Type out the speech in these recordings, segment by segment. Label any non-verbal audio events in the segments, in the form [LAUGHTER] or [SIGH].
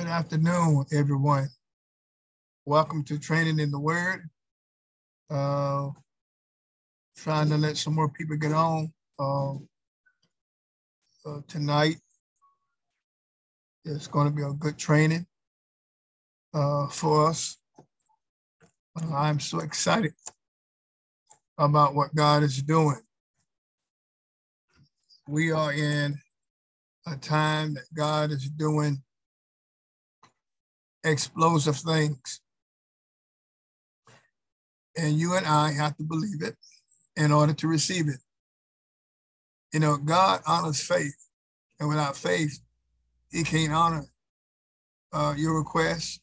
Good afternoon, everyone. Welcome to Training in the Word. Uh, trying to let some more people get on uh, uh, tonight. It's going to be a good training uh, for us. I'm so excited about what God is doing. We are in a time that God is doing explosive things. And you and I have to believe it in order to receive it. You know, God honors faith. And without faith, he can't honor uh, your request.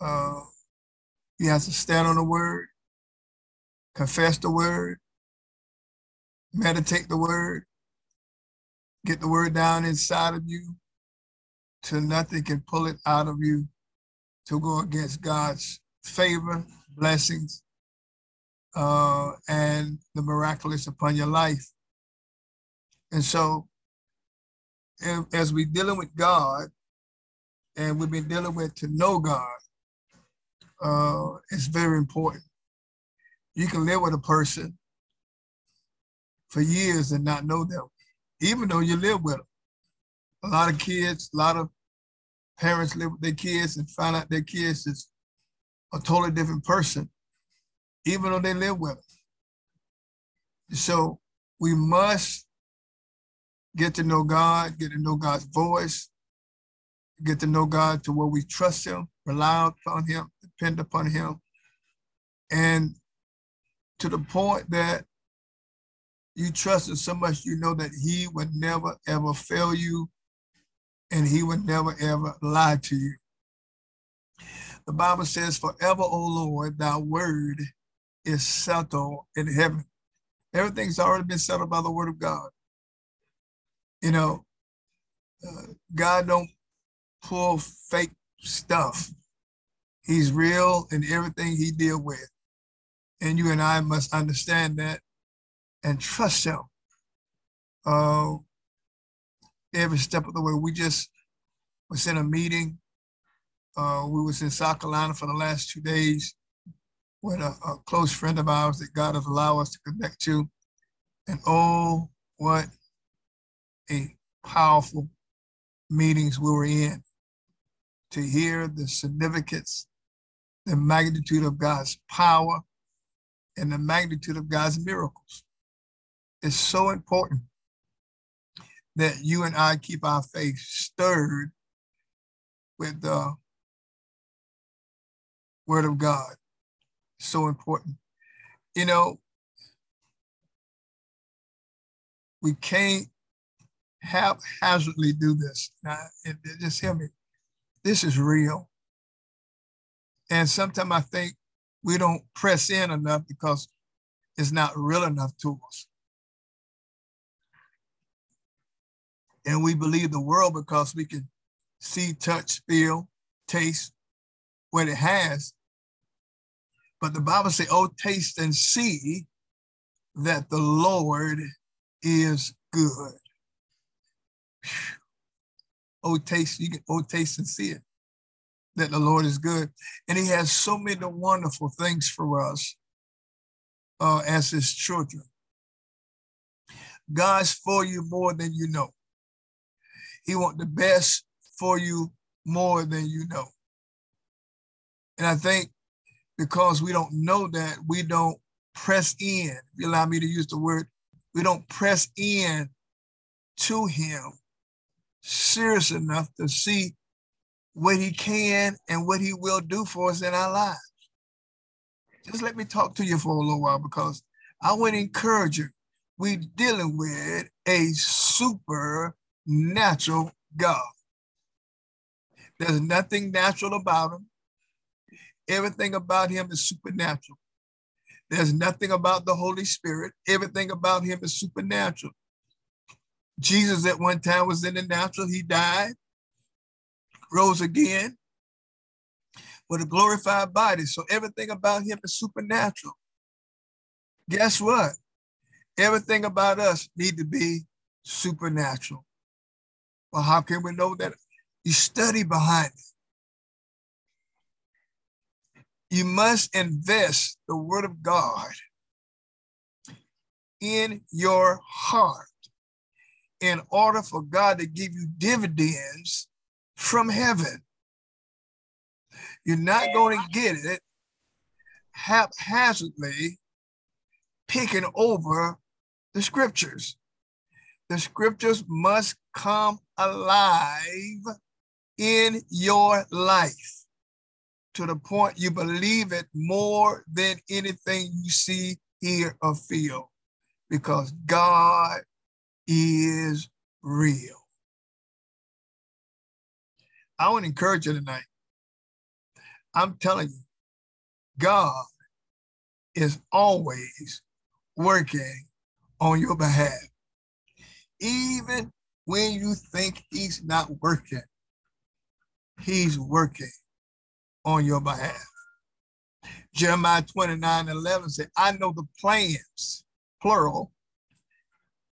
Uh, he has to stand on the word, confess the word, meditate the word, get the word down inside of you, till nothing can pull it out of you to go against God's favor, blessings, uh, and the miraculous upon your life. And so, as we're dealing with God, and we've been dealing with to know God, uh, it's very important. You can live with a person for years and not know them, even though you live with them. A lot of kids, a lot of parents live with their kids and find out their kids is a totally different person, even though they live with them. So we must get to know God, get to know God's voice, get to know God to where we trust Him, rely upon Him, depend upon Him, and to the point that you trust Him so much you know that He would never ever fail you and he would never ever lie to you. The Bible says, Forever, O Lord, thy word is settled in heaven. Everything's already been settled by the word of God. You know, uh, God don't pull fake stuff. He's real in everything he deal with. And you and I must understand that and trust him. Uh, every step of the way. We just was in a meeting. Uh, we was in South Carolina for the last two days with a, a close friend of ours that God has allowed us to connect to. And oh, what a powerful meetings we were in to hear the significance, the magnitude of God's power, and the magnitude of God's miracles. It's so important that you and I keep our faith stirred with the word of God. So important. You know, we can't haphazardly do this. Now, just hear me. This is real. And sometimes I think we don't press in enough because it's not real enough to us. And we believe the world because we can see, touch, feel, taste what it has. But the Bible says, oh, taste and see that the Lord is good. Oh, taste, you can, oh, taste and see it, that the Lord is good. And he has so many wonderful things for us uh, as his children. God's for you more than you know. He want the best for you more than you know. And I think because we don't know that, we don't press in. If you allow me to use the word, we don't press in to him serious enough to see what he can and what he will do for us in our lives. Just let me talk to you for a little while because I want to encourage you. We're dealing with a super natural God. There's nothing natural about him. Everything about him is supernatural. There's nothing about the Holy Spirit. Everything about him is supernatural. Jesus at one time was in the natural. He died, rose again with a glorified body. So everything about him is supernatural. Guess what? Everything about us need to be supernatural. Well, how can we know that You study behind it. You must invest the word of God in your heart in order for God to give you dividends from heaven. You're not going to get it haphazardly picking over the scriptures. The scriptures must come alive in your life to the point you believe it more than anything you see, hear, or feel, because God is real. I want to encourage you tonight. I'm telling you, God is always working on your behalf. Even when you think he's not working, he's working on your behalf. Jeremiah 29 11 said, I know the plans, plural,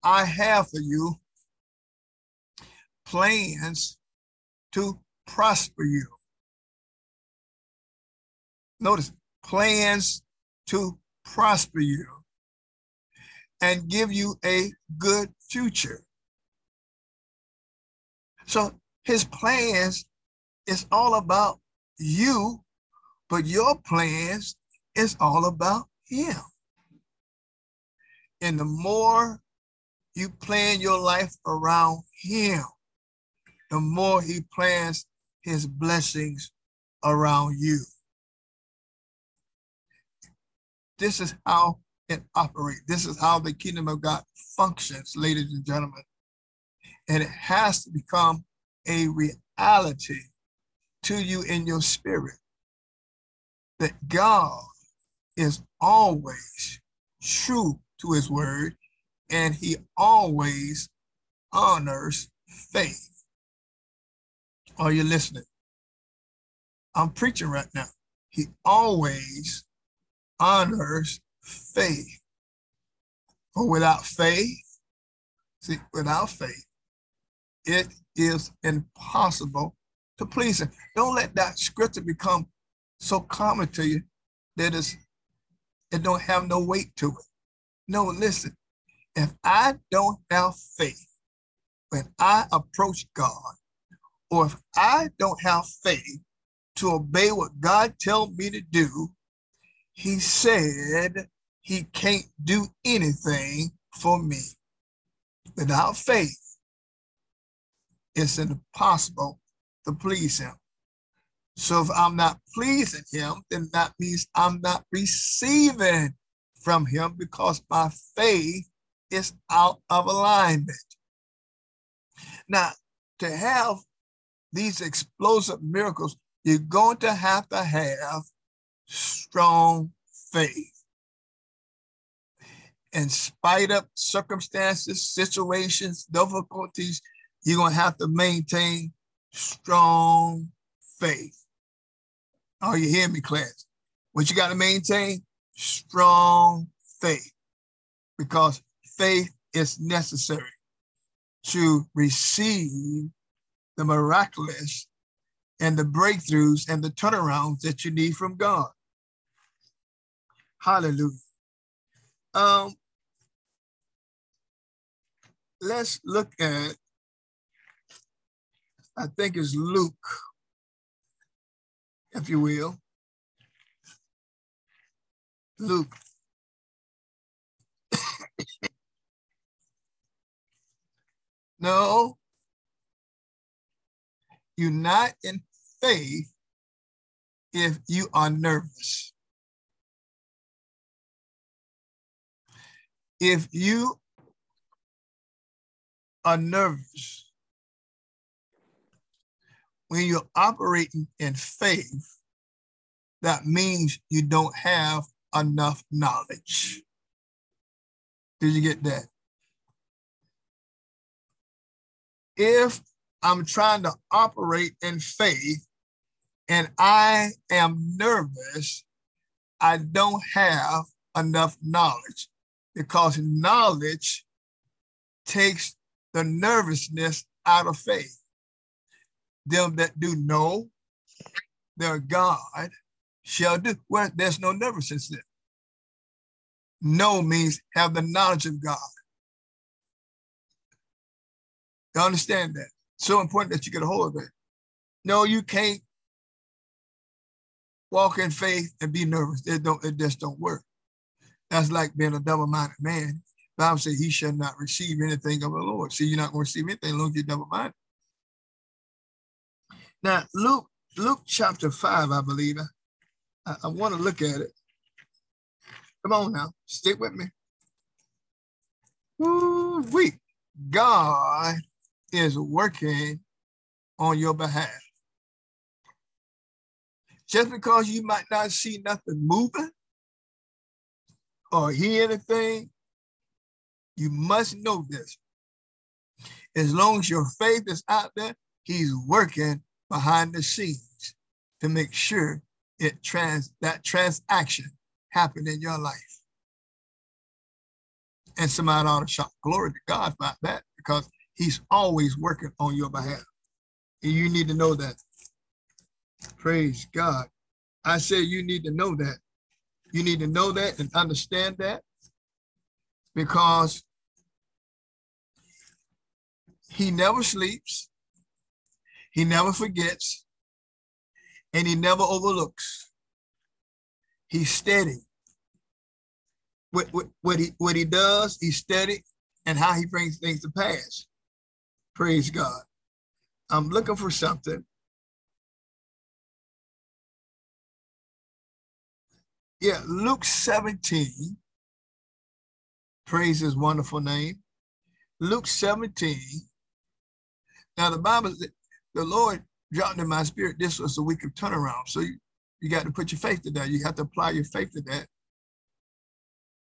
I have for you plans to prosper you. Notice plans to prosper you and give you a good future. So his plans is all about you, but your plans is all about him. And the more you plan your life around him, the more he plans his blessings around you. This is how it operates. This is how the kingdom of God functions, ladies and gentlemen. And it has to become a reality to you in your spirit that God is always true to his word and he always honors faith. Are you listening? I'm preaching right now. He always honors faith. For without faith, see, without faith, it is impossible to please him. Don't let that scripture become so common to you that it's, it don't have no weight to it. No, listen, if I don't have faith when I approach God, or if I don't have faith to obey what God tells me to do, he said he can't do anything for me. Without faith, it's impossible to please him. So if I'm not pleasing him, then that means I'm not receiving from him because my faith is out of alignment. Now, to have these explosive miracles, you're going to have to have strong faith. In spite of circumstances, situations, difficulties, you're going to have to maintain strong faith. Oh, you hear me, class? What you got to maintain? Strong faith. Because faith is necessary to receive the miraculous and the breakthroughs and the turnarounds that you need from God. Hallelujah. Um, let's look at, I think it's Luke, if you will. Luke [COUGHS] No. You're not in faith if you are nervous. If you are nervous, when you're operating in faith, that means you don't have enough knowledge. Did you get that? if I'm trying to operate in faith and I am nervous, I don't have enough knowledge because knowledge takes the nervousness out of faith. Them that do know their God shall do. Well, there's no nervousness there. Know means have the knowledge of God. You understand that? So important that you get a hold of it. No, you can't walk in faith and be nervous. It don't. It just don't work. That's like being a double-minded man. Bible says he shall not receive anything of the Lord. See, you're not going to receive anything as long as you're double-minded. Now, Luke, Luke chapter 5, I believe. I, I want to look at it. Come on now, stick with me. Woo wee. God is working on your behalf. Just because you might not see nothing moving or hear anything, you must know this. As long as your faith is out there, he's working behind the scenes to make sure it trans that transaction happened in your life. And somebody ought to shout glory to God about that because he's always working on your behalf. And you need to know that. Praise God. I say you need to know that. You need to know that and understand that because he never sleeps, he never forgets, and he never overlooks. He's steady. What, what, what, he, what he does, he's steady, and how he brings things to pass. Praise God. I'm looking for something. Yeah, Luke 17. Praise his wonderful name. Luke 17. Now, the Bible, the Lord dropped in my spirit, this was a week of turnaround. So you, you got to put your faith to that. You have to apply your faith to that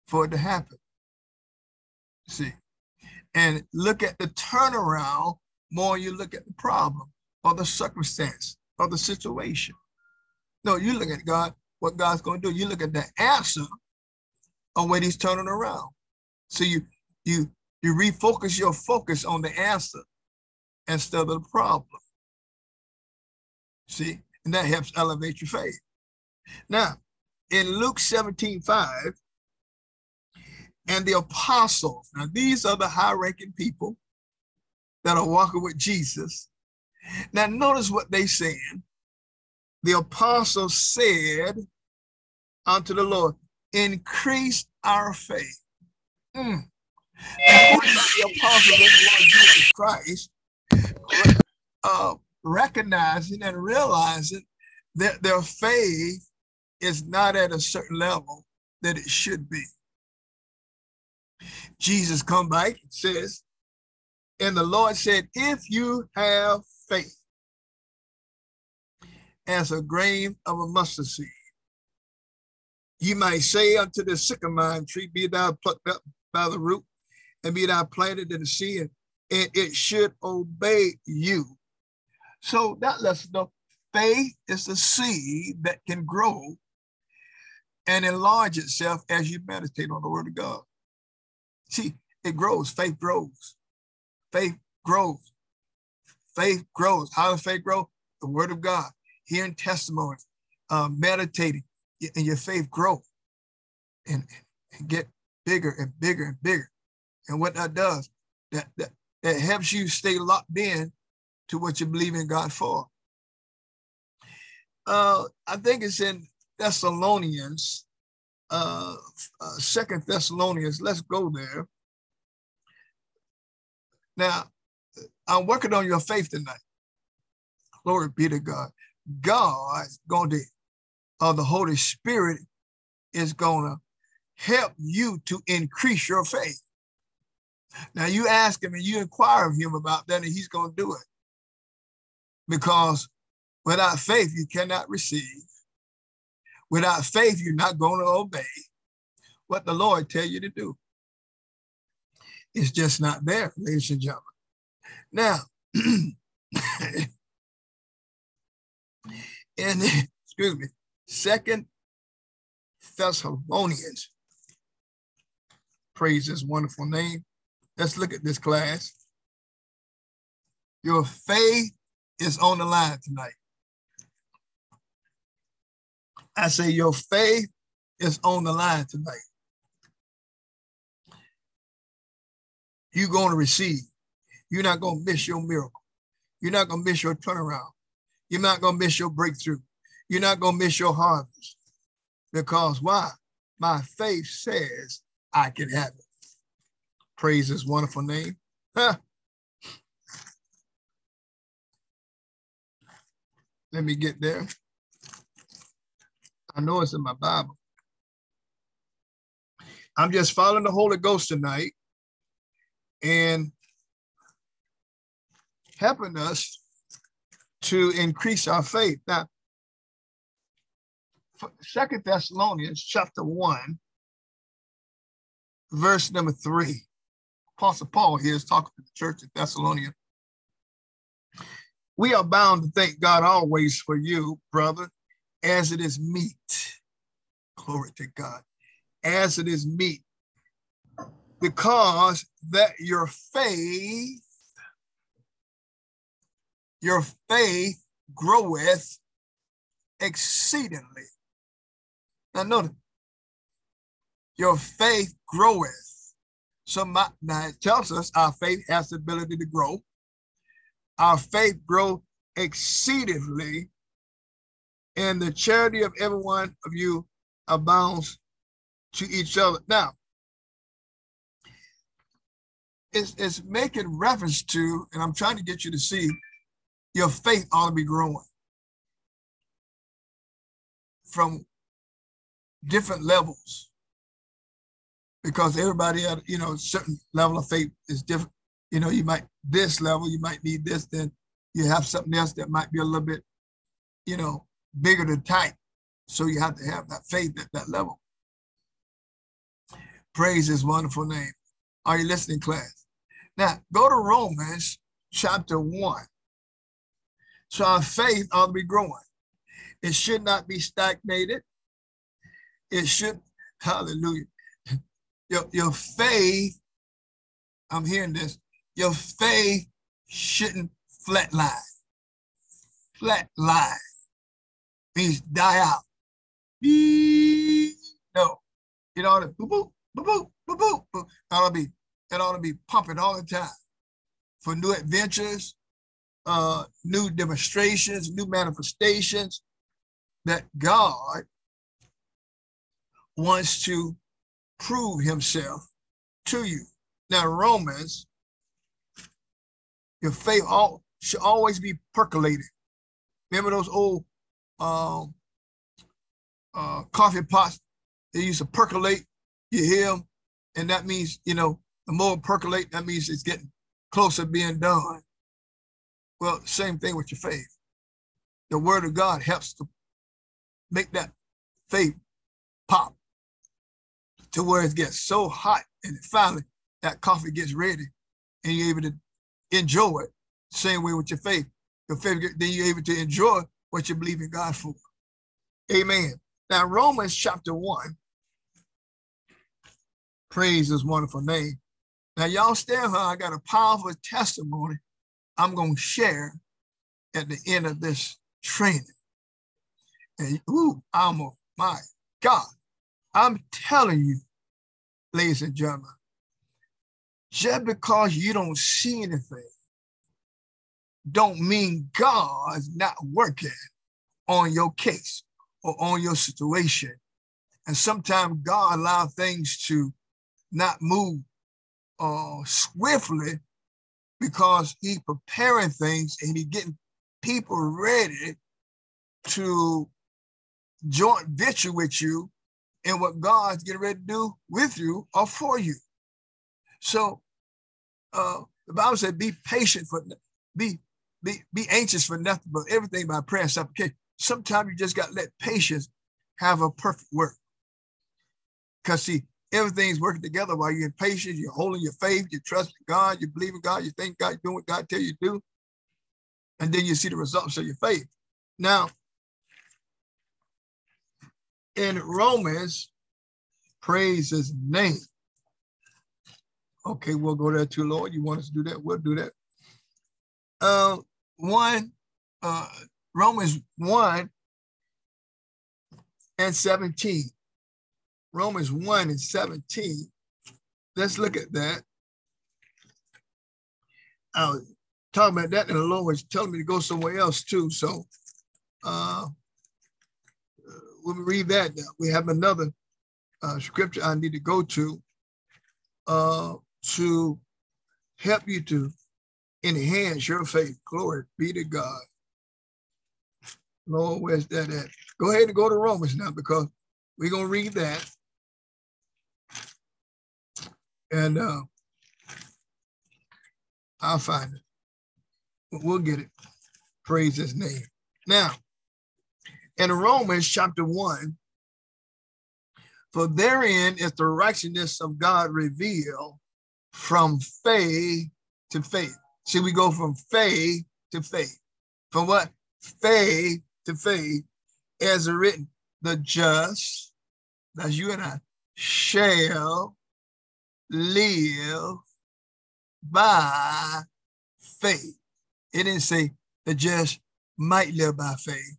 for it to happen. See, and look at the turnaround more you look at the problem or the circumstance or the situation. No, you look at God, what God's going to do. You look at the answer on what he's turning around. So you you you refocus your focus on the answer instead of the problem. See, and that helps elevate your faith. Now, in Luke 17, 5, and the apostles, now these are the high ranking people that are walking with Jesus. Now, notice what they saying. The apostles said unto the Lord, increase our faith. Mm. the apostles of the Lord Jesus Christ, uh, recognizing and realizing that their faith is not at a certain level that it should be. Jesus come back and says, and the Lord said, if you have faith as a grain of a mustard seed, you might say unto the sycamore tree, be thou plucked up by the root, and be thou planted in the sea, and it should obey you. So that lets know faith is a seed that can grow and enlarge itself as you meditate on the word of God. See, it grows, faith grows faith grows. Faith grows. How does faith grow? The word of God, hearing testimonies, uh, meditating, and your faith grow and, and get bigger and bigger and bigger. And what that does, that, that, that helps you stay locked in to what you believe in God for. Uh, I think it's in Thessalonians, uh, uh, Second Thessalonians. Let's go there. Now, I'm working on your faith tonight. Glory be to God. God's going to, uh, the Holy Spirit is going to help you to increase your faith. Now, you ask him and you inquire of him about that, and he's going to do it. Because without faith, you cannot receive. Without faith, you're not going to obey what the Lord tell you to do. It's just not there, ladies and gentlemen. Now, [CLEARS THROAT] in excuse me, Second Thessalonians, praise his wonderful name. Let's look at this class. Your faith is on the line tonight. I say your faith is on the line tonight. You're going to receive. You're not going to miss your miracle. You're not going to miss your turnaround. You're not going to miss your breakthrough. You're not going to miss your harvest. Because why? My faith says I can have it. Praise his wonderful name. Huh. Let me get there. I know it's in my Bible. I'm just following the Holy Ghost tonight and helping us to increase our faith. Now, Second Thessalonians chapter 1, verse number 3. Apostle Paul here is talking to the church of Thessalonica. We are bound to thank God always for you, brother, as it is meet. Glory to God. As it is meet. Because that your faith, your faith groweth exceedingly. Now notice, your faith groweth. So my, now it tells us our faith has the ability to grow. Our faith grow exceedingly and the charity of every one of you abounds to each other. Now, it's, it's making reference to, and I'm trying to get you to see, your faith ought to be growing from different levels because everybody at you know certain level of faith is different you know you might this level you might need this then you have something else that might be a little bit you know bigger than tight. So you have to have that faith at that level. Praise his wonderful name. Are you listening, class? Now, go to Romans chapter 1. So our faith ought to be growing. It should not be stagnated. It should, hallelujah. Your, your faith, I'm hearing this, your faith shouldn't flatline. Flatline means die out. No, it ought to boo boo boo boo boo boo. boo. It ought to be it ought to be pumping all the time for new adventures, uh, new demonstrations, new manifestations that God wants to prove Himself to you. Now, Romans, your faith all, should always be percolated. Remember those old um, uh, coffee pots. They used to percolate. You hear them, and that means you know the more percolate, that means it's getting closer being done. Well, same thing with your faith. The word of God helps to make that faith pop to where it gets so hot and finally that coffee gets ready and you're able to enjoy it. Same way with your faith. Your faith, then you're able to enjoy what you believe in God for. Amen. Now, Romans chapter 1, praise his wonderful name. Now, y'all stand here. I got a powerful testimony I'm going to share at the end of this training. And, ooh, I'm a, my God, I'm telling you, ladies and gentlemen, just because you don't see anything don't mean God's not working on your case or on your situation. And sometimes God allows things to not move uh, swiftly because he preparing things and he getting people ready to joint venture with you and what God's getting ready to do with you or for you. So uh, the Bible said, be patient for, be be, be anxious for nothing, but everything by prayer and supplication. Sometimes you just got to let patience have a perfect work. Because see, everything's working together while you're in patience, you're holding your faith, you trust God, you believe in God, you think God, you're doing what God tell you to do. And then you see the results of your faith. Now, in Romans, praise his name. Okay, we'll go there too, Lord. You want us to do that? We'll do that. Um, one uh, Romans 1 and 17. Romans 1 and 17. Let's look at that. I was talking about that, and the Lord was telling me to go somewhere else too. So uh, we'll read that. Now. We have another uh, scripture I need to go to uh, to help you to enhance your faith. Glory be to God. Lord, where's that at? Go ahead and go to Romans now because we're going to read that. And uh, I'll find it. We'll get it. Praise his name. Now, in Romans chapter 1, for therein is the righteousness of God revealed from faith to faith. See, we go from faith to faith. From what? Faith to faith, as written, the just, that's you and I, shall live by faith. It didn't say the just might live by faith.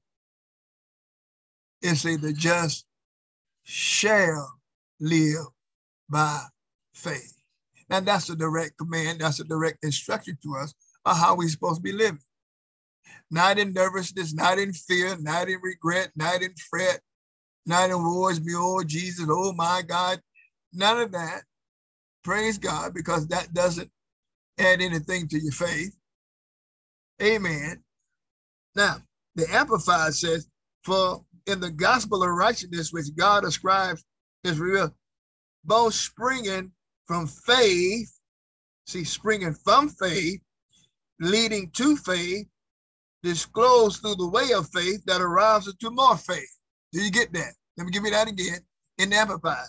It say the just shall live by faith. And that's a direct command, that's a direct instruction to us of how we're supposed to be living. Not in nervousness, not in fear, not in regret, not in fret, not in wars, oh Jesus, oh my God. None of that. Praise God, because that doesn't add anything to your faith. Amen. Now, the Amplified says, For in the gospel of righteousness which God ascribes is real, both springing from faith, see, springing from faith, leading to faith, disclosed through the way of faith that arrives into more faith. Do you get that? Let me give you that again in Amplified.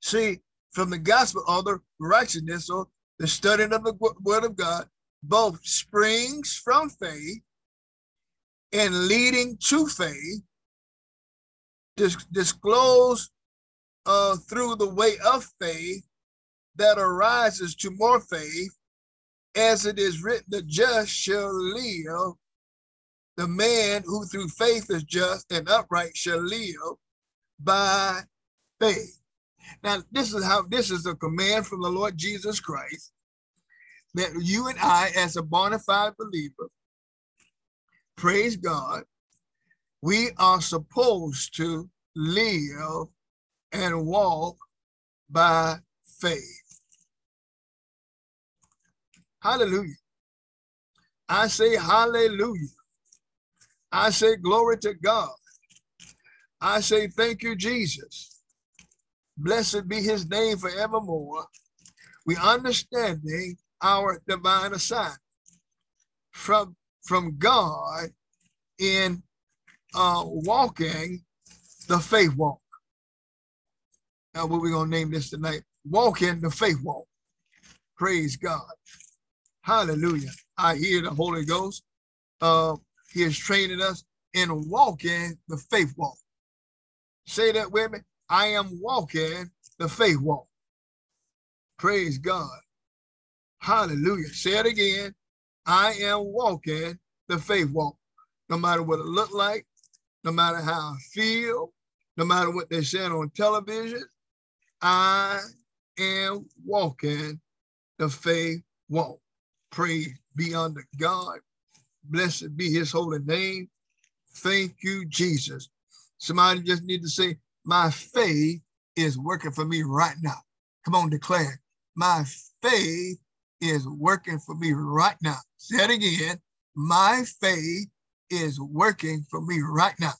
See, from the gospel or the righteousness or the studying of the word of God, both springs from faith and leading to faith, dis- disclosed uh, through the way of faith that arises to more faith, as it is written, the just shall live. The man who through faith is just and upright shall live by faith. Now, this is how this is a command from the Lord Jesus Christ that you and I, as a bona fide believer, praise God, we are supposed to live and walk by faith. Hallelujah. I say hallelujah. I say glory to God. I say thank you, Jesus. Blessed be his name forevermore. We understanding our divine assignment from, from God in uh, walking the faith walk. Now, what we're going to name this tonight? Walking the faith walk. Praise God. Hallelujah. I hear the Holy Ghost. Uh, he is training us in walking the faith walk. Say that with me. I am walking the faith walk. Praise God. Hallelujah. Say it again. I am walking the faith walk. No matter what it look like, no matter how I feel, no matter what they're saying on television, I am walking the faith walk. Praise be unto God. Blessed be his holy name. Thank you, Jesus. Somebody just need to say, my faith is working for me right now. Come on, declare. My faith is working for me right now. Say it again. My faith is working for me right now.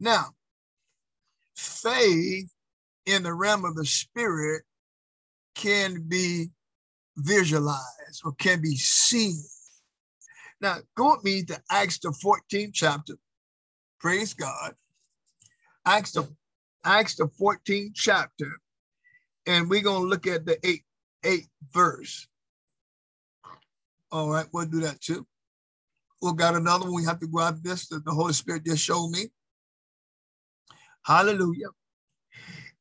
Now, faith in the realm of the spirit can be visualized or can be seen. Now, go with me to Acts the 14th chapter. Praise God. Acts the, Acts the 14th chapter. And we're going to look at the eighth, eighth verse. All right, we'll do that too. We got another one. We have to grab this that the Holy Spirit just showed me. Hallelujah.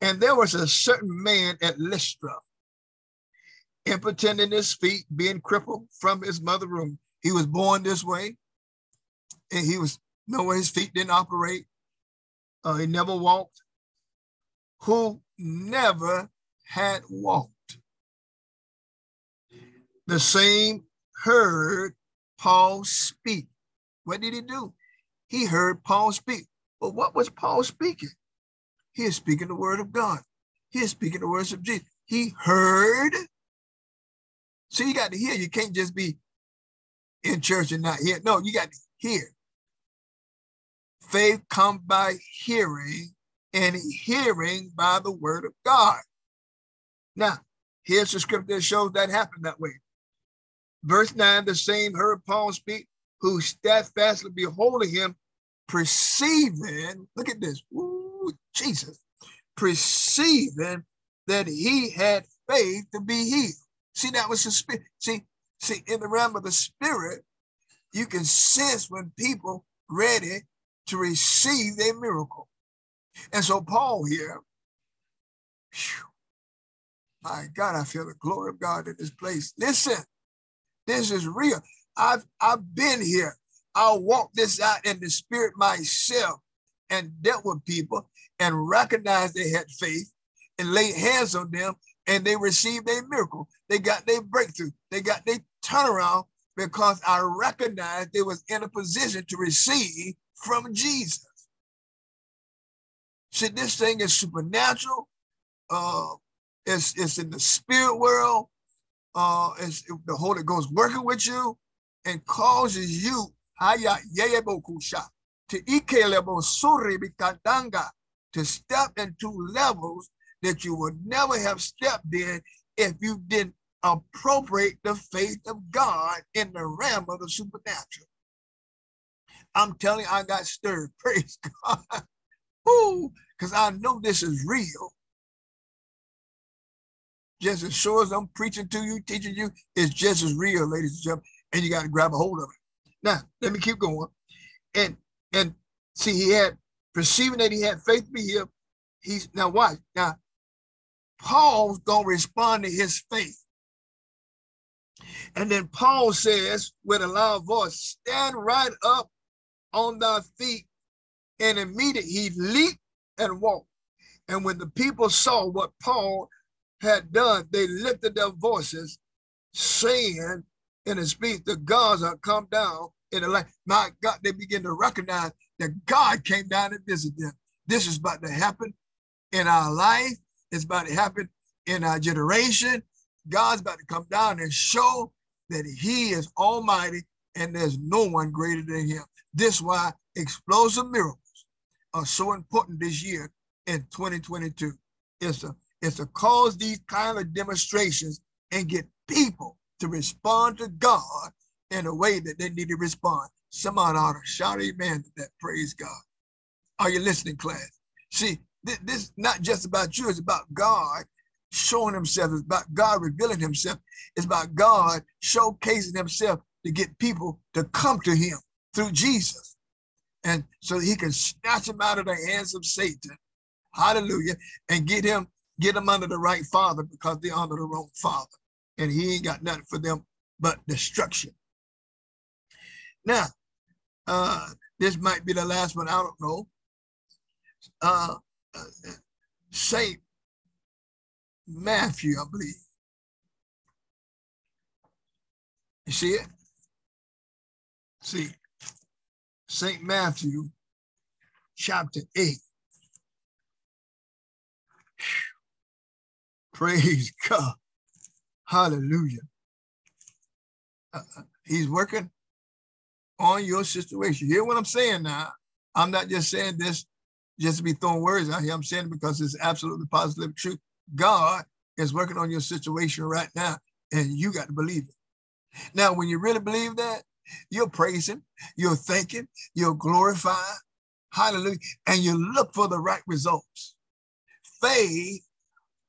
And there was a certain man at Lystra, impotent in his feet, being crippled from his mother room. He was born this way. and he was nowhere his feet didn't operate. Uh, he never walked. Who never had walked. The same heard Paul speak. What did he do? He heard Paul speak. But what was Paul speaking? He is speaking the word of God. He is speaking the words of Jesus. He heard. So you got to hear. You can't just be in church and not hear. No, you got to hear. Faith comes by hearing, and hearing by the word of God. Now, here's the scripture that shows that happened that way. Verse 9, the same heard Paul speak, who steadfastly beholding him, perceiving, look at this, ooh, Jesus, perceiving that he had faith to be healed. See, that was the spirit. See, see, in the realm of the spirit, you can sense when people ready to receive their miracle. And so Paul here, whew, my God, I feel the glory of God in this place. Listen, this is real. I've I've been here. I'll walk this out in the spirit myself and dealt with people and recognized they had faith and laid hands on them and they received a miracle. They got their breakthrough. They got their turnaround because I recognized they was in a position to receive from Jesus. See, this thing is supernatural. Uh, it's, it's in the spirit world. Uh, it's the Holy Ghost working with you and causes you to to step into levels that you would never have stepped in if you didn't appropriate the faith of God in the realm of the supernatural. I'm telling you, I got stirred. [LAUGHS] Praise God. Ooh, because I know this is real. Just as sure as I'm preaching to you, teaching you, it's just as real, ladies and gentlemen, and you got to grab a hold of it. Now, let me keep going. And and see, he had perceiving that he had faith to be healed. He's now watch. Now, Paul's gonna respond to his faith. And then Paul says with a loud voice, stand right up on thy feet. And immediately he leaped and walked. And when the people saw what Paul had done, they lifted their voices, saying in his speech, the gods are come down in the light. My God, they begin to recognize that God came down and visited them. This is about to happen in our life. It's about to happen in our generation. God's about to come down and show that he is almighty and there's no one greater than him. This why explosive miracles are so important this year in 2022. It's to, it's to cause these kind of demonstrations and get people to respond to God in a way that they need to respond. Ought to shout amen to that. Praise God. Are you listening, class? See, this, is not just about you, it's about God showing himself. It's about God revealing himself. It's about God showcasing himself to get people to come to him through Jesus. And so he can snatch him out of the hands of Satan. Hallelujah. And get him, get him under the right father because they're under the wrong father. And he ain't got nothing for them but destruction. Now, uh, this might be the last one, I don't know. Uh, Saint Matthew, I believe. You see it? See, St. Matthew chapter 8. Praise God. Hallelujah. Uh, uh, he's working on your situation. You hear what I'm saying now? I'm not just saying this just to be throwing words out here. I'm saying it because it's absolutely positive truth. God is working on your situation right now, and you got to believe it. Now, when you really believe that, you'll praise him, you'll thank him, you'll glorify, hallelujah, and you look for the right results. Faith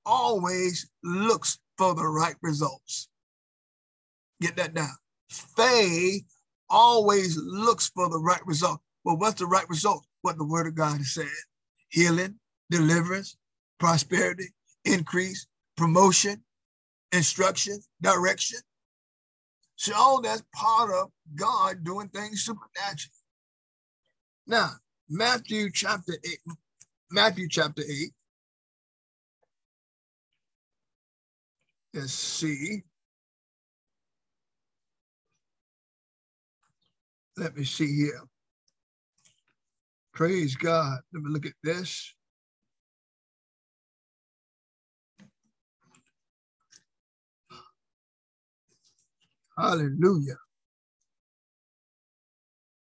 always looks for the right results. Get that down. Faith always looks for the right result. Well, what's the right result? What the word of God has said healing, deliverance, prosperity, increase, promotion, instruction, direction. So all that's part of God doing things supernaturally. Now, Matthew chapter 8, Matthew chapter 8. Let's see. Let me see here. Praise God. Let me look at this. Hallelujah.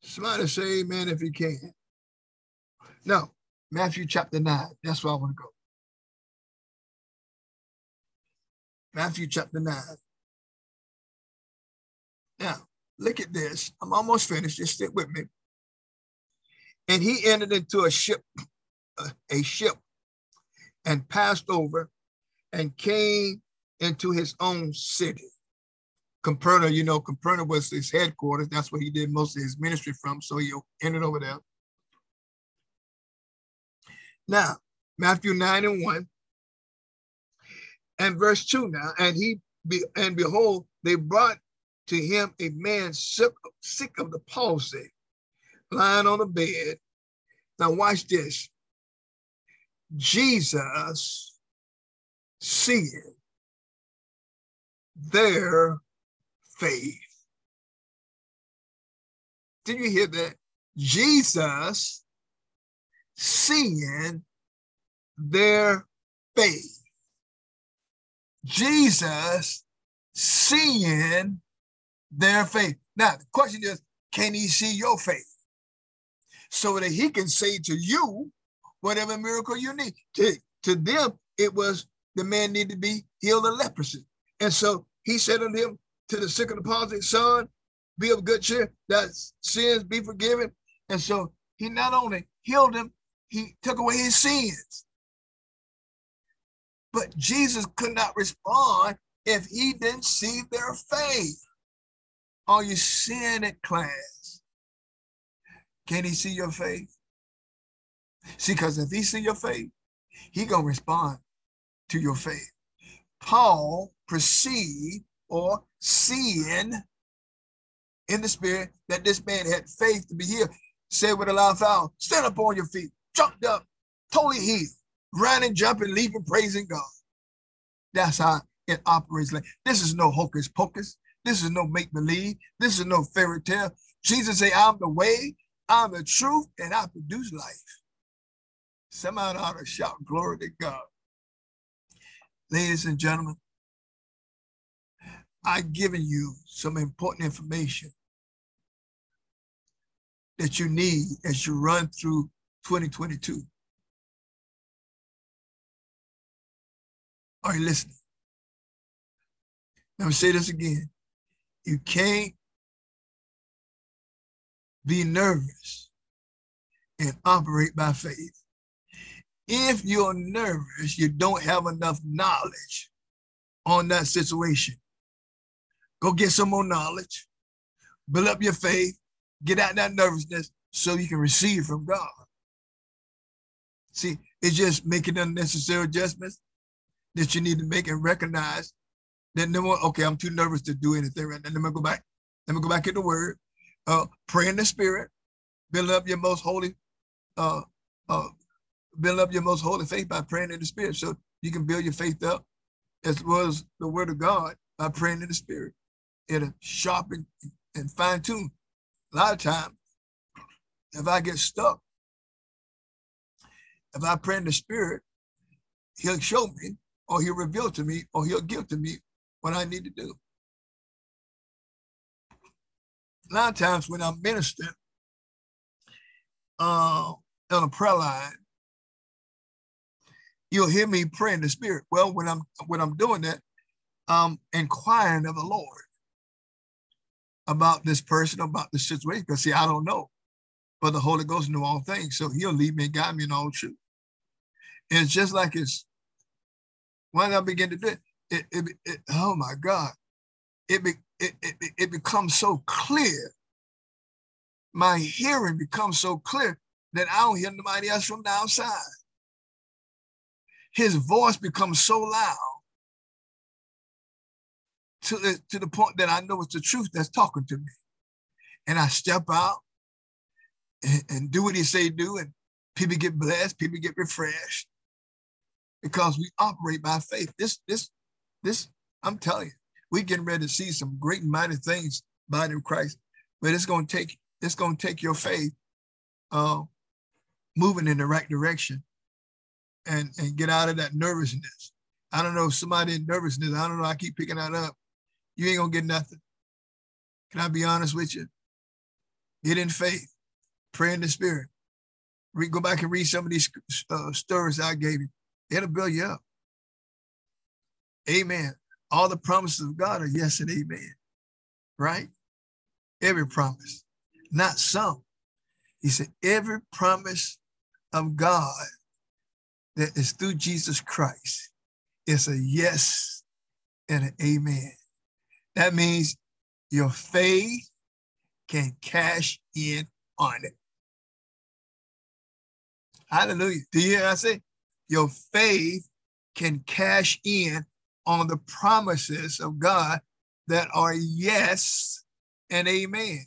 Somebody say amen if you can. No, Matthew chapter 9. That's where I want to go. Matthew chapter 9. Now, look at this. I'm almost finished. Just stick with me. And he entered into a ship, uh, a ship, and passed over and came into his own city. Capernaum, you know, Capernaum was his headquarters. That's where he did most of his ministry from. So he ended over there. Now, Matthew 9 and 1 and verse 2 now, and he be, and behold, they brought to him a man sick, sick of the palsy, lying on a bed. Now watch this. Jesus seeing their faith. Did you hear that? Jesus seeing their faith. Jesus seeing their faith. Now, the question is can he see your faith? So that he can say to you whatever miracle you need. To, to them, it was the man needed to be healed of leprosy. And so he said unto him, to the sick of the palsy, son, be of good cheer, that sins be forgiven. And so he not only healed him, he took away his sins. But Jesus could not respond if he didn't see their faith. Are you seeing it, class? Can he see your faith? See, because if he see your faith, he gonna respond to your faith. Paul perceived or seeing in the spirit that this man had faith to be healed, said with a loud sound, stand up on your feet, jumped up, totally healed, running, jumping, leaping, praising God. That's how it operates. This is no hocus pocus. This is no make believe. This is no fairy tale. Jesus say, I'm the way, I'm the truth, and I produce life. Somebody ought to shout glory to God. Ladies and gentlemen, I've given you some important information that you need as you run through 2022. Are you listening? Let me say this again. You can't be nervous and operate by faith. If you're nervous, you don't have enough knowledge on that situation. Go get some more knowledge, build up your faith, get out that nervousness so you can receive from God. See, it's just making unnecessary adjustments that you need to make and recognize that no more, okay, I'm too nervous to do anything right now. Let me go back. Let me go back in the word. Uh, pray in the spirit, build up your most holy, uh, uh, build up your most holy faith by praying in the spirit. So you can build your faith up as well as the word of God by praying in the spirit it'll sharpen and fine tune. A lot of times, if I get stuck, if I pray in the spirit, he'll show me, or he'll reveal to me, or he'll give to me what I need to do. A lot of times when I'm ministering uh, on a prayer line, you'll hear me pray in the spirit. Well, when I'm when I'm doing that, I'm inquiring of the Lord about this person, about the situation, because see, I don't know. But the Holy Ghost knew all things, so he'll lead me and guide me in all truth. And it's just like it's when I begin to do it, it, it, it oh my God, it, be, it, it, it becomes so clear. My hearing becomes so clear that I don't hear nobody else from the outside. His voice becomes so loud to the, to the point that I know it's the truth that's talking to me. And I step out and, and do what he say do, and people get blessed, people get refreshed because we operate by faith. This, this, this, I'm telling you, we're getting ready to see some great mighty things by the Christ, but it's to take, it's to take your faith uh, moving in the right direction and, and get out of that nervousness. I don't know, if somebody in nervousness, I don't know, I keep picking that up. You ain't gonna get nothing. Can I be honest with you? Get in faith, pray in the spirit. Read, go back and read some of these uh, stories I gave you. It'll build you up. Amen. All the promises of God are yes and amen. Right? Every promise, not some. He said, every promise of God that is through Jesus Christ is a yes and an amen. That means your faith can cash in on it. Hallelujah. Do you hear I say? Your faith can cash in on the promises of God that are yes and amen.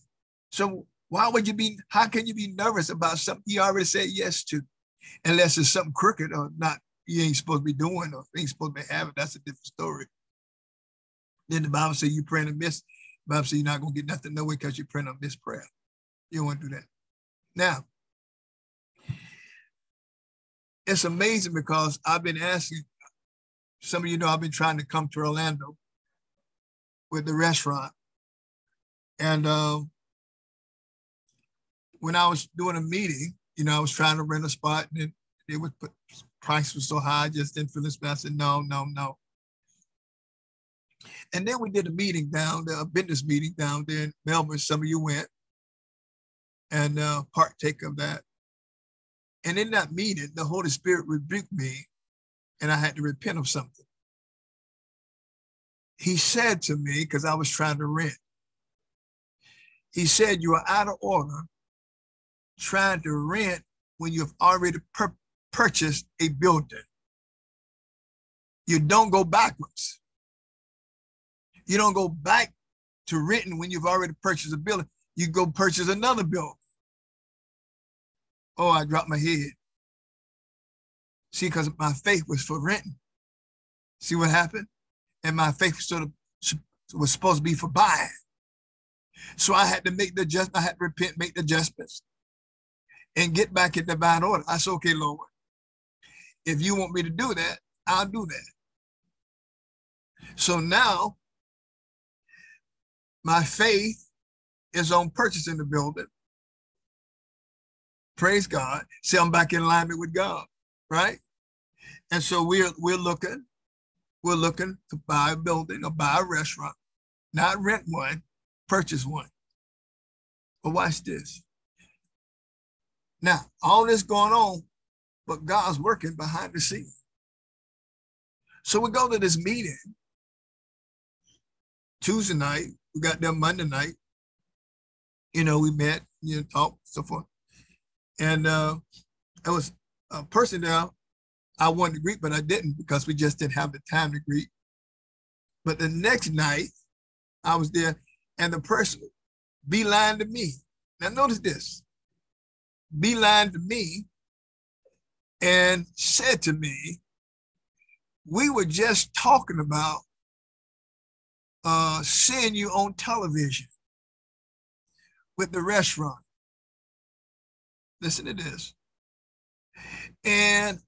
So why would you be, how can you be nervous about something you already said yes to? Unless it's something crooked or not, you ain't supposed to be doing or ain't supposed to be having. That's a different story. Then the Bible says you praying a miss. The Bible says you're not going to get nothing nowhere because you're praying a miss prayer. You don't want to do that. Now, it's amazing because I've been asking, some of you know I've been trying to come to Orlando with the restaurant. And um, when I was doing a meeting, you know, I was trying to rent a spot and it, was put price was so high, I just didn't feel this. I said, no, no, no. And then we did a meeting down there, a business meeting down there in Melbourne. Some of you went and uh, partake of that. And in that meeting, the Holy Spirit rebuked me and I had to repent of something. He said to me, because I was trying to rent, he said, You are out of order trying to rent when you've already purchased a building. You don't go backwards. You don't go back to renting when you've already purchased a building. You go purchase another building. Oh, I dropped my head. See, because my faith was for renting. See what happened? And my faith sort of was supposed to be for buying. So I had to make the adjustment. I had to repent, make the adjustments, and get back in divine order. I said, okay, Lord, if you want me to do that, I'll do that. So now my faith is on purchasing the building. Praise God. See, I'm back in alignment with God, right? And so we're we're looking, we're looking to buy a building or buy a restaurant, not rent one, purchase one. But watch this. Now, all this going on, but God's working behind the scenes. So we go to this meeting Tuesday night. We got there Monday night. You know, we met, you know, talked, so forth. And uh, there was a person there I wanted to greet, but I didn't because we just didn't have the time to greet. But the next night, I was there, and the person beeline to me. Now, notice this beeline to me and said to me, We were just talking about uh, seeing you on television with the restaurant. Listen to this. And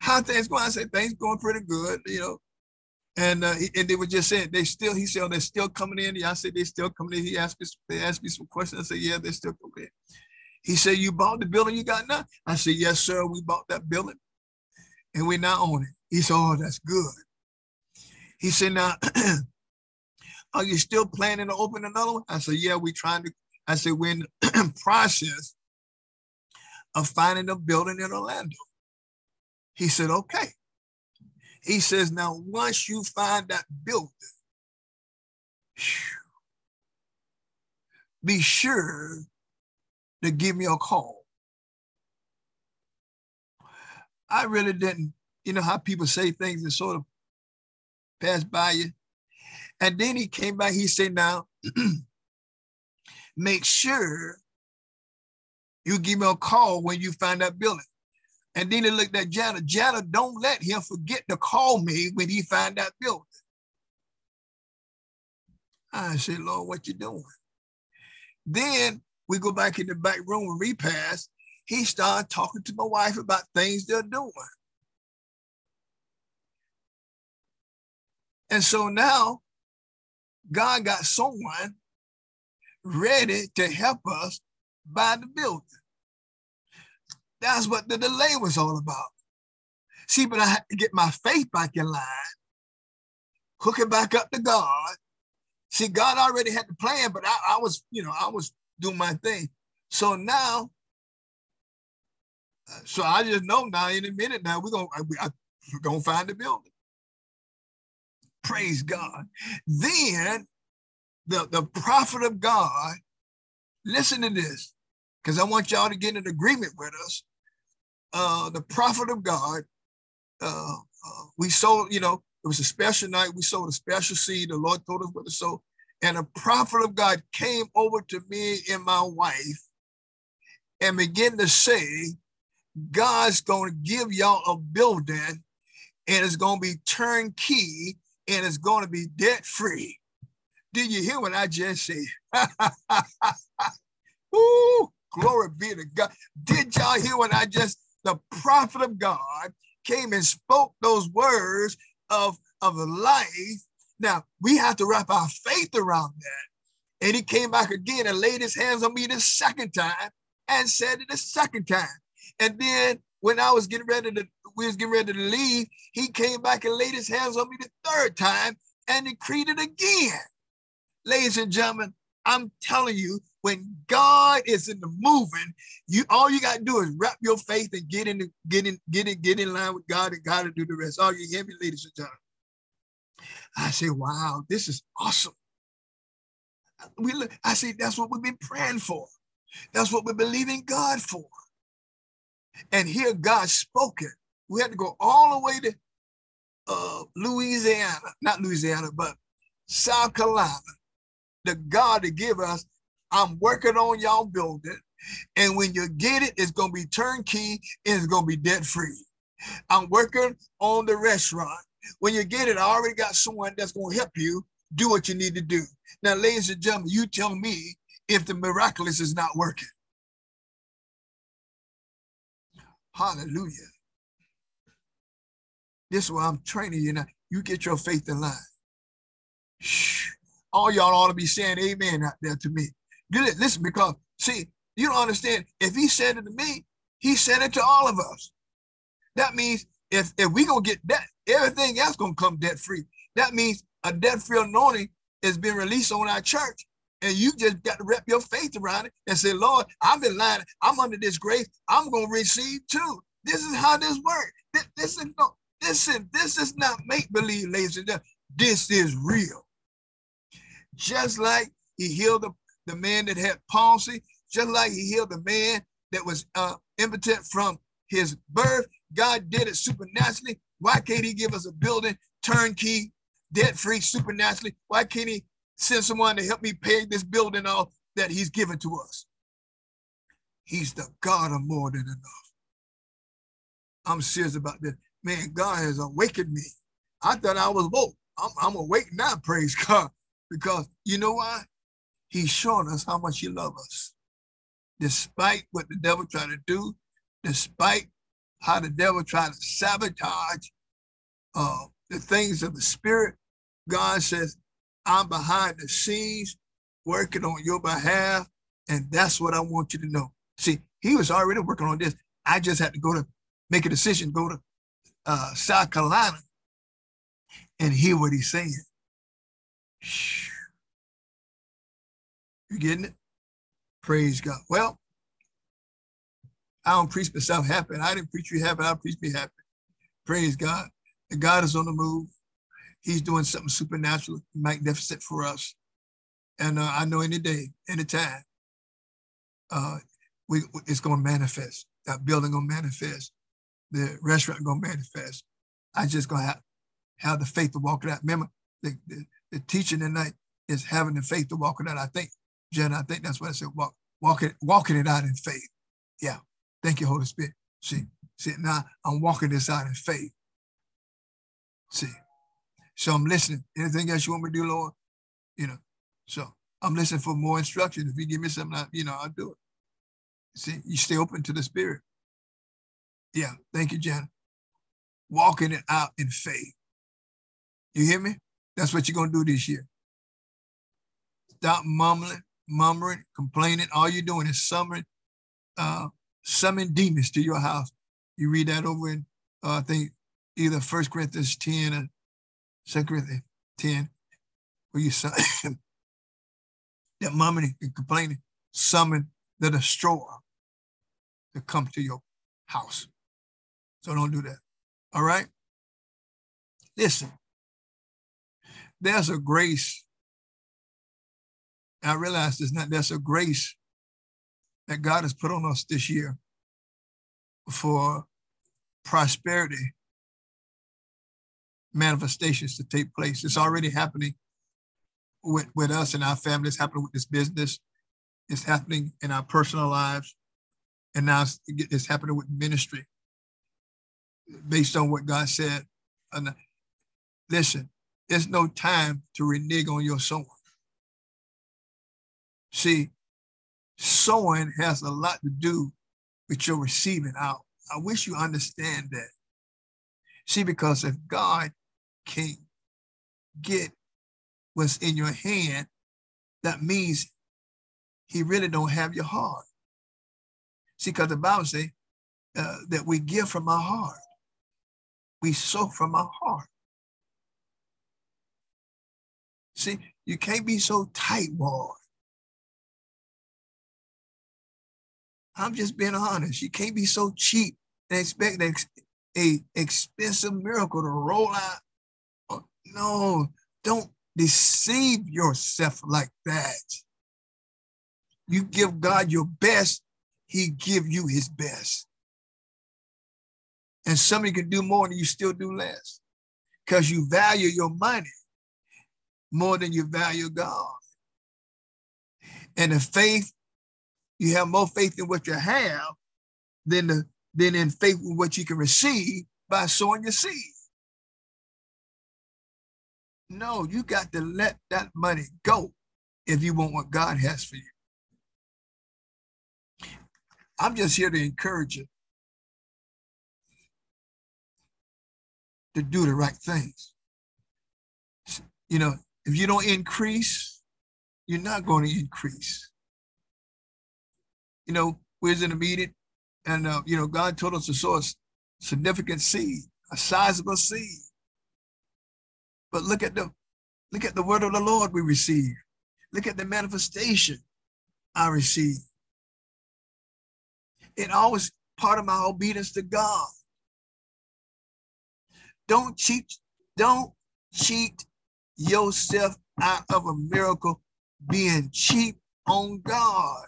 how things going? I said, things going pretty good, you know. And uh, and they were just saying they still. He said, oh, they're still coming in. I said they're still coming in. He asked me, they asked me some questions. I said, yeah, they're still coming in. He said, you bought the building you got now? I said, yes, sir. We bought that building, and we now own it. He said, oh, that's good. He said, now, [CLEARS THROAT] are you still planning to open another one? I said, yeah, we trying to. I said, we're in [CLEARS THROAT] process of finding a building in Orlando. He said, okay. He says, now once you find that building, be sure to give me a call. I really didn't, you know how people say things and sort of pass by you. And then he came back, he said, now [CLEARS THROAT] make sure You give me a call when you find that building. And then he looked at Jana. Jana, don't let him forget to call me when he find that building. I said, Lord, what you doing? Then we go back in the back room and repass. He started talking to my wife about things they're doing. And so now God got someone ready to help us buy the building. That's what the delay was all about. See, but I had to get my faith back in line, hook it back up to God. See, God already had the plan, but I, I was, you know, I was doing my thing. So now, uh, so I just know now in a minute now we're gonna we're gonna find the building. Praise God. Then the, the prophet of God, listen to this, because I want y'all to get in agreement with us. Uh, the prophet of God, uh, uh, we sold, you know, it was a special night. We sold a special seed. The Lord told us what to sow. And a prophet of God came over to me and my wife and began to say, God's going to give y'all a building and it's going to be turnkey and it's going to be debt free. Did you hear what I just said? [LAUGHS] Ooh, glory be to God. Did y'all hear what I just, the prophet of God came and spoke those words of, of life. Now we have to wrap our faith around that. And he came back again and laid his hands on me the second time and said it the second time. And then when I was getting ready to, we was getting ready to leave, he came back and laid his hands on me the third time and decreed it again. Ladies and gentlemen, I'm telling you, when God is in the moving, you all you got to do is wrap your faith and get in, get in, get in, get in line with God, and God to do the rest. All you hear me, ladies and gentlemen? I say, wow, this is awesome. We I say that's what we've been praying for. That's what we're believing God for. And here God spoke it. We had to go all the way to uh, Louisiana, not Louisiana, but South Carolina the God to give us, I'm working on y'all building. And when you get it, it's going to be turnkey and it's going to be debt free. I'm working on the restaurant. When you get it, I already got someone that's going to help you do what you need to do. Now, ladies and gentlemen, you tell me if the miraculous is not working. Hallelujah. This is why I'm training you now. You get your faith in line. All y'all ought to be saying amen out there to me. Listen, because see, you don't understand. If he said it to me, he said it to all of us. That means if, if we gonna get that, everything else gonna come debt free. That means a debt free anointing has been released on our church. And you just got to wrap your faith around it and say, Lord, I've been lying. I'm under this grace. I'm gonna receive too. This is how this works. This, this is no, this is this is not make believe, ladies and gentlemen. This is real just like he healed the, the man that had palsy, just like he healed the man that was uh, impotent from his birth. God did it supernaturally. Why can't he give us a building turnkey, debt free supernaturally? Why can't he send someone to help me pay this building off that he's given to us? He's the God of more than enough. I'm serious about this. Man, God has awakened me. I thought I was woke. I'm, I'm awake now, [LAUGHS] praise God. Because you know why? He's showing us how much he loves us. Despite what the devil tried to do, despite how the devil tried to sabotage uh, the things of the spirit, God says, I'm behind the scenes working on your behalf. And that's what I want you to know. See, he was already working on this. I just had to go to make a decision, go to uh, South Carolina and hear what he's saying. You getting it? Praise God. Well, I don't preach myself happy. I didn't preach you happy. I preach me happy. Praise God. The God is on the move. He's doing something supernatural, magnificent for us. And uh, I know any day, any time, uh, we it's going to manifest. That building going to manifest. The restaurant going to manifest. I just going to have, have the faith to walk it out. Remember, the, the, the teaching tonight is having the faith to walk it out. I think, Jen, I think that's what I said. Walk, walking, walking it out in faith. Yeah. Thank you, Holy Spirit. See, see, now I'm walking this out in faith. See, so I'm listening. Anything else you want me to do, Lord? You know, so I'm listening for more instruction. If you give me something, I, you know, I'll do it. See, you stay open to the Spirit. Yeah, thank you, Janet. Walking it out in faith. You hear me? That's what you're going to do this year. Stop mumbling, murmuring, complaining. All you're doing is summoning, uh, summon demons to your house. You read that over in, uh, I think, either First Corinthians 10 or Second Corinthians 10, where you summon [COUGHS] that mumbling and complaining, summon the destroyer to come to your house. So don't do that. All right? Listen, there's a grace. I realize there's not, there's a grace that God has put on us this year for prosperity manifestations to take place. It's already happening with, with us and our family. It's happening with this business. It's happening in our personal lives. And now it's, it's happening with ministry based on what God said. And listen, there's no time to renege on your sowing. See, sowing has a lot to do with your receiving out. I wish you understand that. See, because if God can get what's in your hand, that means he really don't have your heart. See, because the Bible says uh, that we give from our heart. We sow from our heart. See, you can't be so tight-walled. I'm just being honest. You can't be so cheap and expect a, a expensive miracle to roll out. Oh, no, don't deceive yourself like that. You give God your best, he give you his best. And somebody can do more and you still do less because you value your money more than you value God. And the faith, you have more faith in what you have than, the, than in faith in what you can receive by sowing your seed. No, you got to let that money go if you want what God has for you. I'm just here to encourage you to do the right things. You know, if you don't increase, you're not going to increase. You know, we was in a meeting and, uh, you know, God told us to sow a significant seed, a sizable seed. But look at the, look at the word of the Lord we receive. Look at the manifestation I receive. It always part of my obedience to God. Don't cheat, don't cheat yourself out of a miracle being cheap on God.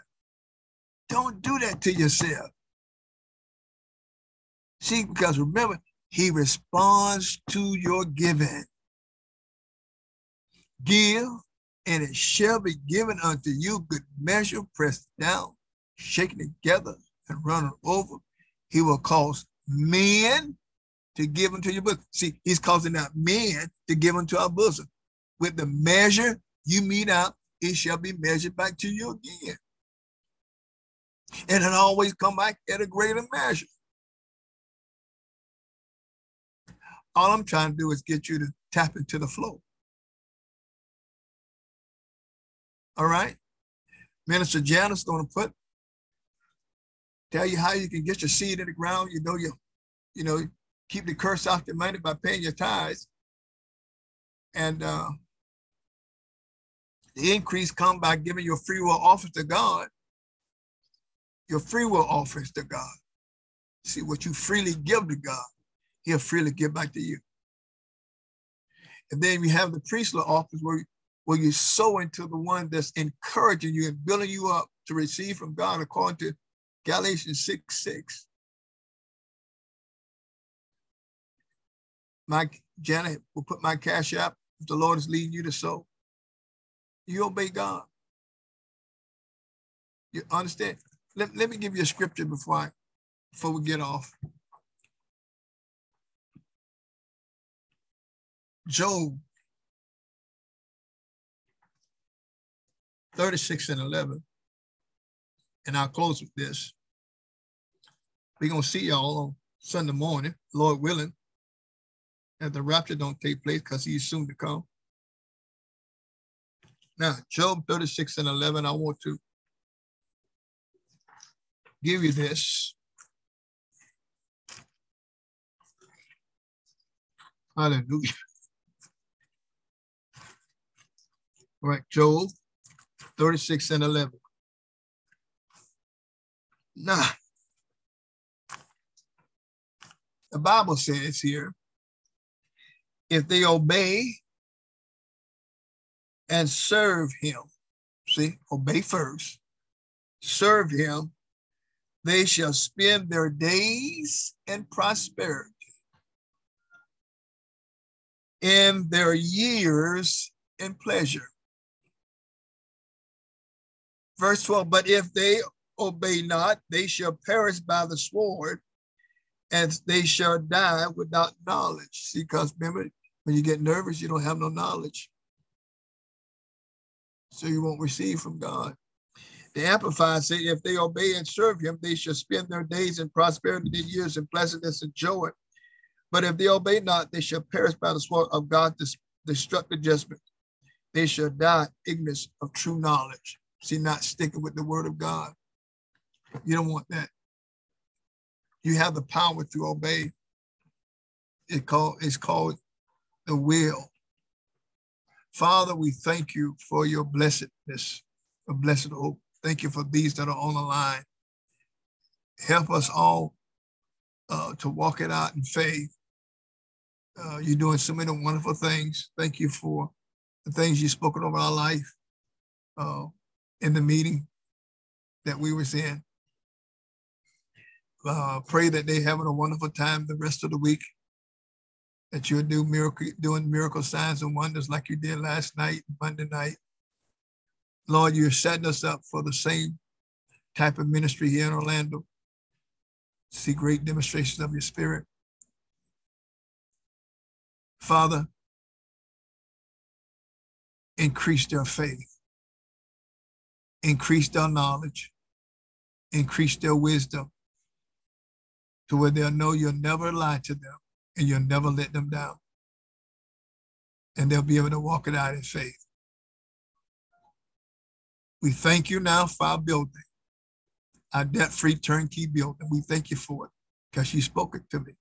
Don't do that to yourself. See, because remember, he responds to your giving. Give, and it shall be given unto you good measure, pressed down, shaken together, and running over. He will cause men to give unto your bosom. See, he's causing out men to give unto our bosom. With the measure you mete out, it shall be measured back to you again. And it always come back at a greater measure. All I'm trying to do is get you to tap into the flow. All right? Minister Janice going to put, tell you how you can get your seed in the ground. You know, you, you know, keep the curse off your money by paying your tithes. And uh, the increase come by giving your free will offer to God. Your free will offers to God. See, what you freely give to God, he'll freely give back to you. And then you have the priestly office where, where you sow into the one that's encouraging you and building you up to receive from God according to Galatians 6, 6. My Janet will put my cash app if the Lord is leading you to sow. You obey God. You understand? Let, let me give you a scripture before I before we get off. Job 36 and 11. And I'll close with this. We're going to see y'all on Sunday morning, Lord willing, and the rapture don't take place because he's soon to come. Now, Job 36 and 11, I want to give you this. Hallelujah. All right, Job 36 and 11. Now, the Bible says here, if they obey and serve him, see, obey first, serve him, they shall spend their days in prosperity, in their years in pleasure. Verse 12, but if they obey not, they shall perish by the sword, and they shall die without knowledge. See, because remember, when you get nervous, you don't have no knowledge. So you won't receive from God. The Amplified say, if they obey and serve him, they shall spend their days in prosperity, their years in pleasantness and joy. But if they obey not, they shall perish by the sword of God, God's destructive judgment. They shall die ignorant of true knowledge. See, not sticking with the word of God. You don't want that. You have the power to obey. It called, it's called the will. Father, we thank you for your blessedness, a blessed hope. Thank you for these that are on the line. Help us all uh, to walk it out in faith. Uh, you're doing so many wonderful things. Thank you for the things you've spoken over our life. Uh, in the meeting that we was in. Uh, pray that they having a wonderful time the rest of the week. That you'll do miracle, doing miracle signs and wonders like you did last night, Monday night. Lord, you're setting us up for the same type of ministry here in Orlando. See great demonstrations of your spirit. Father, increase their faith increase their knowledge, increase their wisdom to where they'll know you'll never lie to them and you'll never let them down. And they'll be able to walk it out in faith. We thank you now for our building, our debt-free turnkey building. We thank you for it because you spoke it to me.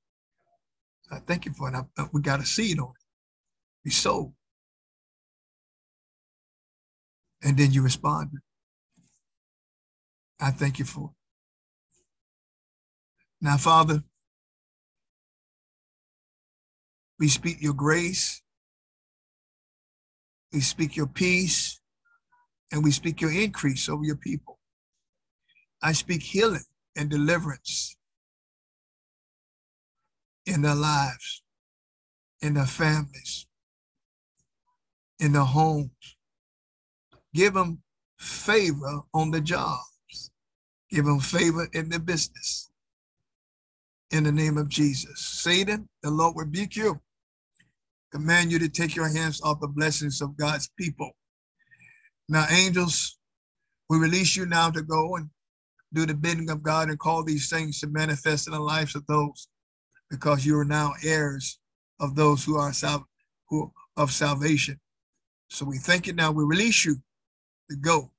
I thank you for it. I, we got a seed on it. We sold. And then you responded. I thank you for. It. Now, Father, we speak your grace, we speak your peace, and we speak your increase over your people. I speak healing and deliverance in their lives, in their families, in their homes. Give them favor on the jobs. Give them favor in their business. In the name of Jesus. Satan, the Lord rebuke you. Command you to take your hands off the blessings of God's people. Now, angels, we release you now to go and do the bidding of God and call these things to manifest in the lives of those because you are now heirs of those who are sal- who of salvation. So we thank you now. We release you to go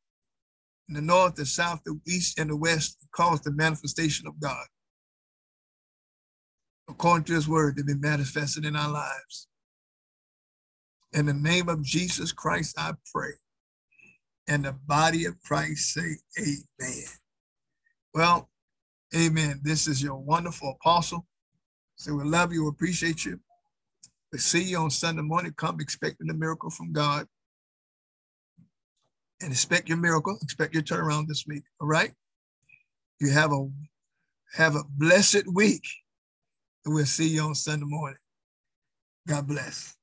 in the north, the south, the east, and the west cause the manifestation of God. According to his word, to be manifested in our lives. In the name of Jesus Christ, I pray. And the body of Christ say, Amen. Well, amen. This is your wonderful apostle. So we love you, we appreciate you. We see you on Sunday morning. Come expecting a miracle from God and expect your miracle, expect your turnaround this week. All right. You have a have a blessed week. And we'll see you on Sunday morning. God bless.